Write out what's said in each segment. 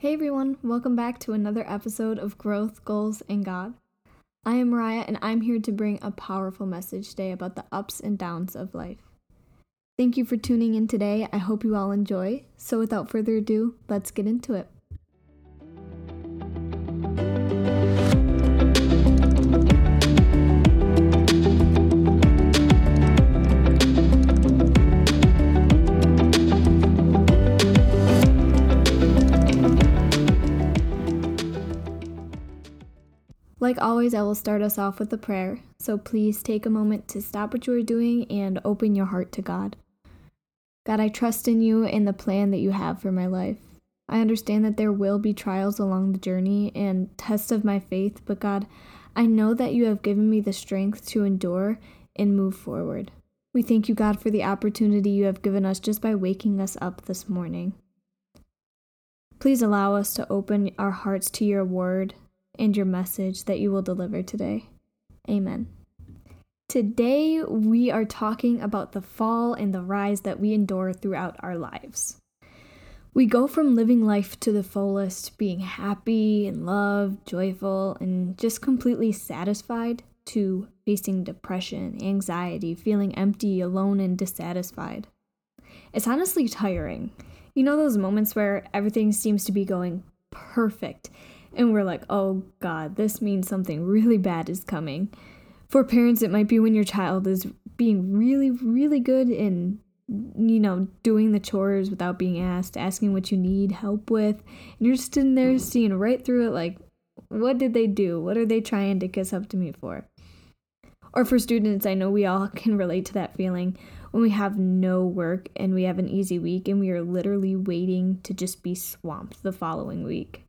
Hey everyone, welcome back to another episode of Growth, Goals, and God. I am Mariah and I'm here to bring a powerful message today about the ups and downs of life. Thank you for tuning in today. I hope you all enjoy. So, without further ado, let's get into it. Like always, I will start us off with a prayer, so please take a moment to stop what you are doing and open your heart to God. God, I trust in you and the plan that you have for my life. I understand that there will be trials along the journey and tests of my faith, but God, I know that you have given me the strength to endure and move forward. We thank you, God, for the opportunity you have given us just by waking us up this morning. Please allow us to open our hearts to your word and your message that you will deliver today. Amen. Today, we are talking about the fall and the rise that we endure throughout our lives. We go from living life to the fullest, being happy and loved, joyful, and just completely satisfied, to facing depression, anxiety, feeling empty, alone, and dissatisfied. It's honestly tiring. You know those moments where everything seems to be going perfect and we're like, oh God, this means something really bad is coming. For parents, it might be when your child is being really, really good in, you know, doing the chores without being asked, asking what you need help with. And you're just in there seeing right through it, like, what did they do? What are they trying to kiss up to me for? Or for students, I know we all can relate to that feeling when we have no work and we have an easy week and we are literally waiting to just be swamped the following week.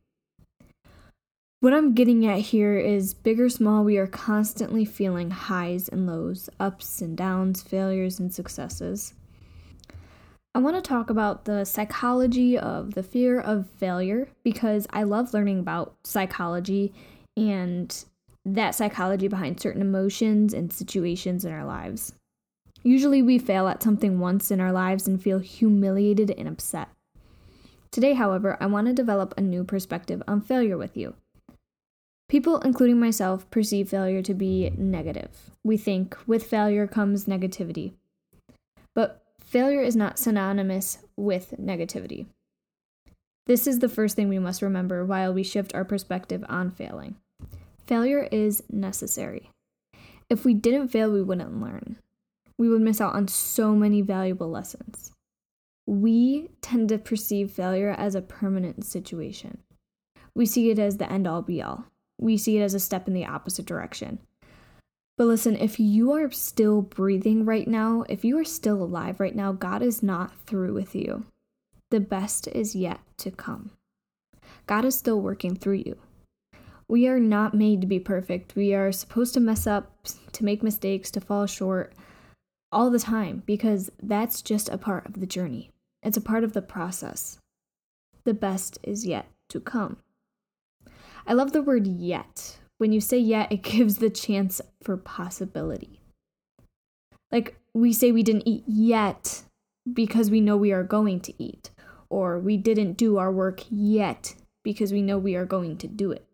What I'm getting at here is big or small, we are constantly feeling highs and lows, ups and downs, failures and successes. I want to talk about the psychology of the fear of failure because I love learning about psychology and that psychology behind certain emotions and situations in our lives. Usually, we fail at something once in our lives and feel humiliated and upset. Today, however, I want to develop a new perspective on failure with you. People, including myself, perceive failure to be negative. We think with failure comes negativity. But failure is not synonymous with negativity. This is the first thing we must remember while we shift our perspective on failing. Failure is necessary. If we didn't fail, we wouldn't learn. We would miss out on so many valuable lessons. We tend to perceive failure as a permanent situation. We see it as the end all be all we see it as a step in the opposite direction. But listen, if you are still breathing right now, if you are still alive right now, God is not through with you. The best is yet to come. God is still working through you. We are not made to be perfect. We are supposed to mess up, to make mistakes, to fall short all the time because that's just a part of the journey. It's a part of the process. The best is yet to come. I love the word yet. When you say yet, it gives the chance for possibility. Like we say we didn't eat yet because we know we are going to eat, or we didn't do our work yet because we know we are going to do it.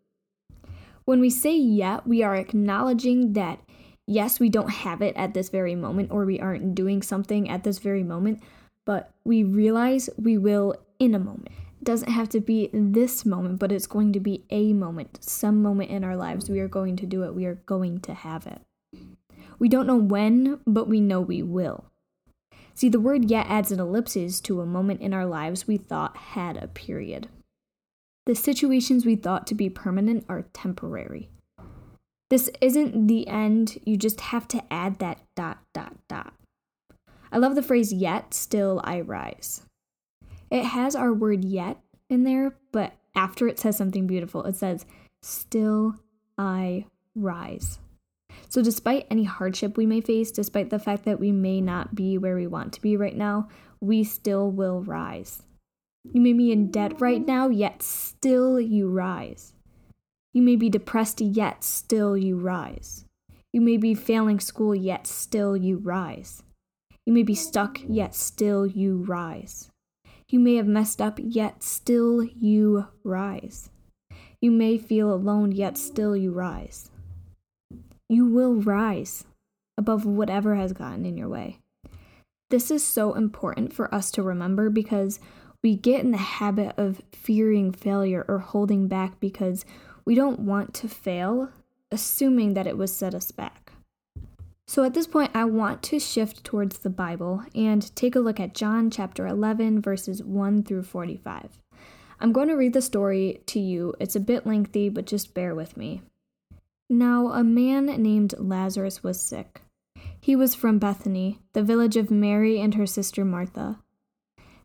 When we say yet, we are acknowledging that yes, we don't have it at this very moment, or we aren't doing something at this very moment, but we realize we will in a moment doesn't have to be this moment, but it's going to be a moment, some moment in our lives. We are going to do it, we are going to have it. We don't know when, but we know we will. See, the word yet adds an ellipsis to a moment in our lives we thought had a period. The situations we thought to be permanent are temporary. This isn't the end, you just have to add that dot, dot, dot. I love the phrase, yet still I rise. It has our word yet in there, but after it says something beautiful, it says, Still I rise. So, despite any hardship we may face, despite the fact that we may not be where we want to be right now, we still will rise. You may be in debt right now, yet still you rise. You may be depressed, yet still you rise. You may be failing school, yet still you rise. You may be stuck, yet still you rise. You may have messed up, yet still you rise. You may feel alone, yet still you rise. You will rise above whatever has gotten in your way. This is so important for us to remember because we get in the habit of fearing failure or holding back because we don't want to fail, assuming that it would set us back. So at this point, I want to shift towards the Bible and take a look at John chapter 11, verses 1 through 45. I'm going to read the story to you. It's a bit lengthy, but just bear with me. Now, a man named Lazarus was sick. He was from Bethany, the village of Mary and her sister Martha.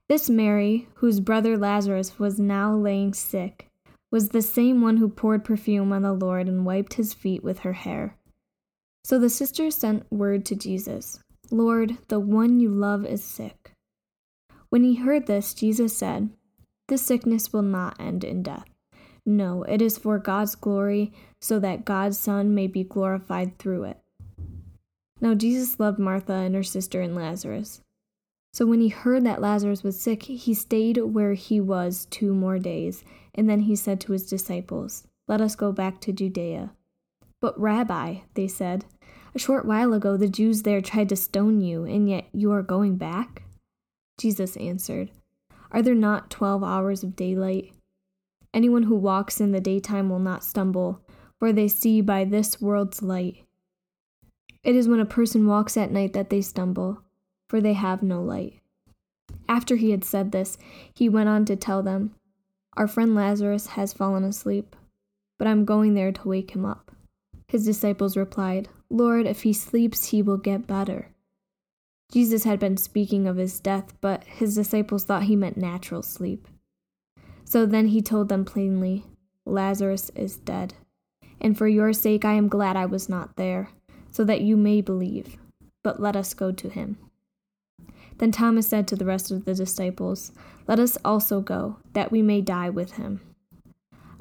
This Mary, whose brother Lazarus was now laying sick, was the same one who poured perfume on the Lord and wiped his feet with her hair. So the sisters sent word to Jesus Lord, the one you love is sick. When he heard this, Jesus said, This sickness will not end in death. No, it is for God's glory, so that God's Son may be glorified through it. Now Jesus loved Martha and her sister and Lazarus. So when he heard that Lazarus was sick, he stayed where he was two more days, and then he said to his disciples, Let us go back to Judea. But, Rabbi, they said, a short while ago the Jews there tried to stone you, and yet you are going back? Jesus answered, Are there not twelve hours of daylight? Anyone who walks in the daytime will not stumble, for they see by this world's light. It is when a person walks at night that they stumble, for they have no light. After he had said this, he went on to tell them, Our friend Lazarus has fallen asleep, but I'm going there to wake him up. His disciples replied, Lord, if he sleeps, he will get better. Jesus had been speaking of his death, but his disciples thought he meant natural sleep. So then he told them plainly, Lazarus is dead, and for your sake I am glad I was not there so that you may believe. But let us go to him. Then Thomas said to the rest of the disciples, Let us also go, that we may die with him.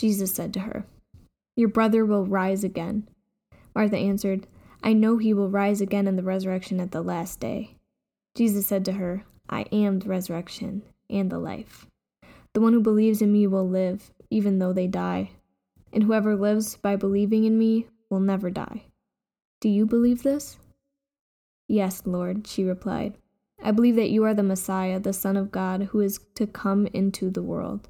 Jesus said to her, Your brother will rise again. Martha answered, I know he will rise again in the resurrection at the last day. Jesus said to her, I am the resurrection and the life. The one who believes in me will live, even though they die. And whoever lives by believing in me will never die. Do you believe this? Yes, Lord, she replied. I believe that you are the Messiah, the Son of God, who is to come into the world.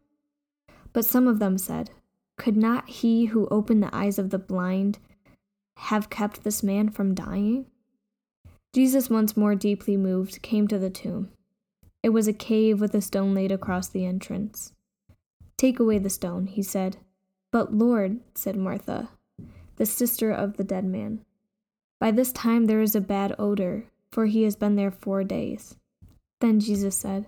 But some of them said, Could not he who opened the eyes of the blind have kept this man from dying? Jesus, once more deeply moved, came to the tomb. It was a cave with a stone laid across the entrance. Take away the stone, he said. But Lord, said Martha, the sister of the dead man. By this time there is a bad odor, for he has been there four days. Then Jesus said,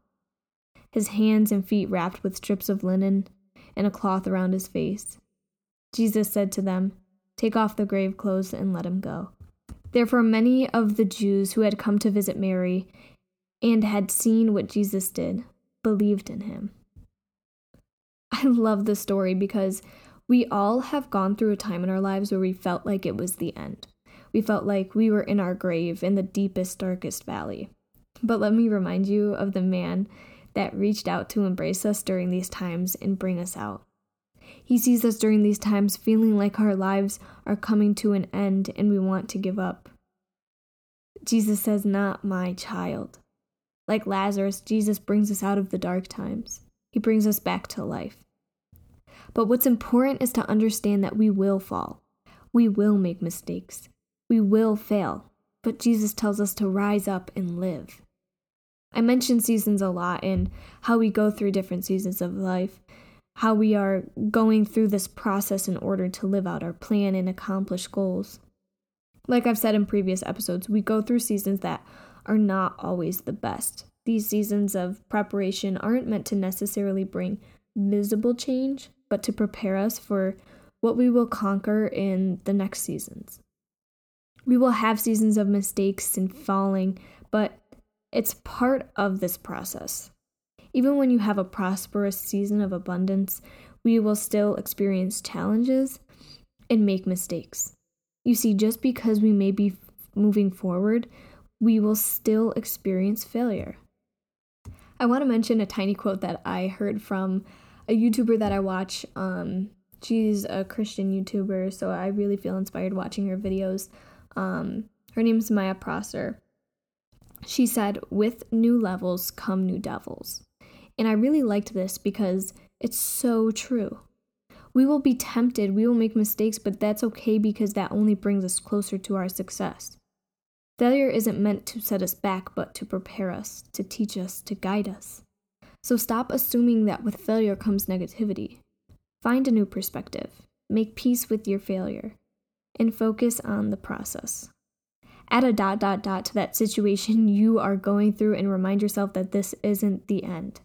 his hands and feet wrapped with strips of linen and a cloth around his face. Jesus said to them, Take off the grave clothes and let him go. Therefore, many of the Jews who had come to visit Mary and had seen what Jesus did believed in him. I love this story because we all have gone through a time in our lives where we felt like it was the end. We felt like we were in our grave in the deepest, darkest valley. But let me remind you of the man that reached out to embrace us during these times and bring us out. He sees us during these times feeling like our lives are coming to an end and we want to give up. Jesus says, Not my child. Like Lazarus, Jesus brings us out of the dark times. He brings us back to life. But what's important is to understand that we will fall. We will make mistakes. We will fail. But Jesus tells us to rise up and live. I mention seasons a lot and how we go through different seasons of life, how we are going through this process in order to live out our plan and accomplish goals. Like I've said in previous episodes, we go through seasons that are not always the best. These seasons of preparation aren't meant to necessarily bring visible change, but to prepare us for what we will conquer in the next seasons. We will have seasons of mistakes and falling, but it's part of this process. Even when you have a prosperous season of abundance, we will still experience challenges and make mistakes. You see, just because we may be moving forward, we will still experience failure. I want to mention a tiny quote that I heard from a YouTuber that I watch. Um, she's a Christian YouTuber, so I really feel inspired watching her videos. Um, her name is Maya Prosser. She said, With new levels come new devils. And I really liked this because it's so true. We will be tempted, we will make mistakes, but that's okay because that only brings us closer to our success. Failure isn't meant to set us back, but to prepare us, to teach us, to guide us. So stop assuming that with failure comes negativity. Find a new perspective, make peace with your failure, and focus on the process. Add a dot dot dot to that situation you are going through and remind yourself that this isn't the end.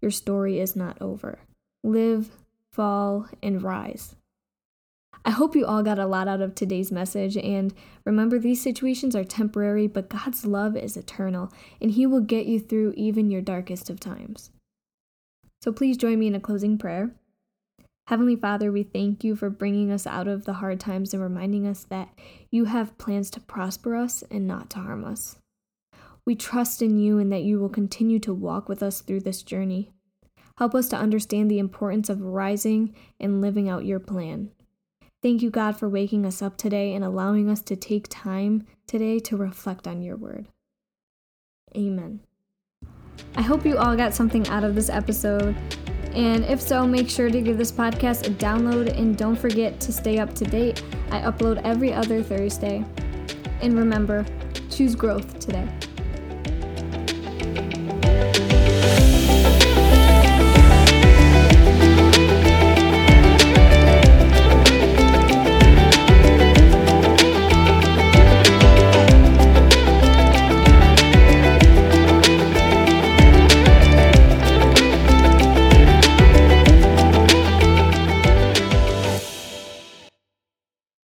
Your story is not over. Live, fall, and rise. I hope you all got a lot out of today's message, and remember these situations are temporary, but God's love is eternal, and He will get you through even your darkest of times. So please join me in a closing prayer. Heavenly Father, we thank you for bringing us out of the hard times and reminding us that you have plans to prosper us and not to harm us. We trust in you and that you will continue to walk with us through this journey. Help us to understand the importance of rising and living out your plan. Thank you, God, for waking us up today and allowing us to take time today to reflect on your word. Amen. I hope you all got something out of this episode. And if so, make sure to give this podcast a download and don't forget to stay up to date. I upload every other Thursday. And remember, choose growth today.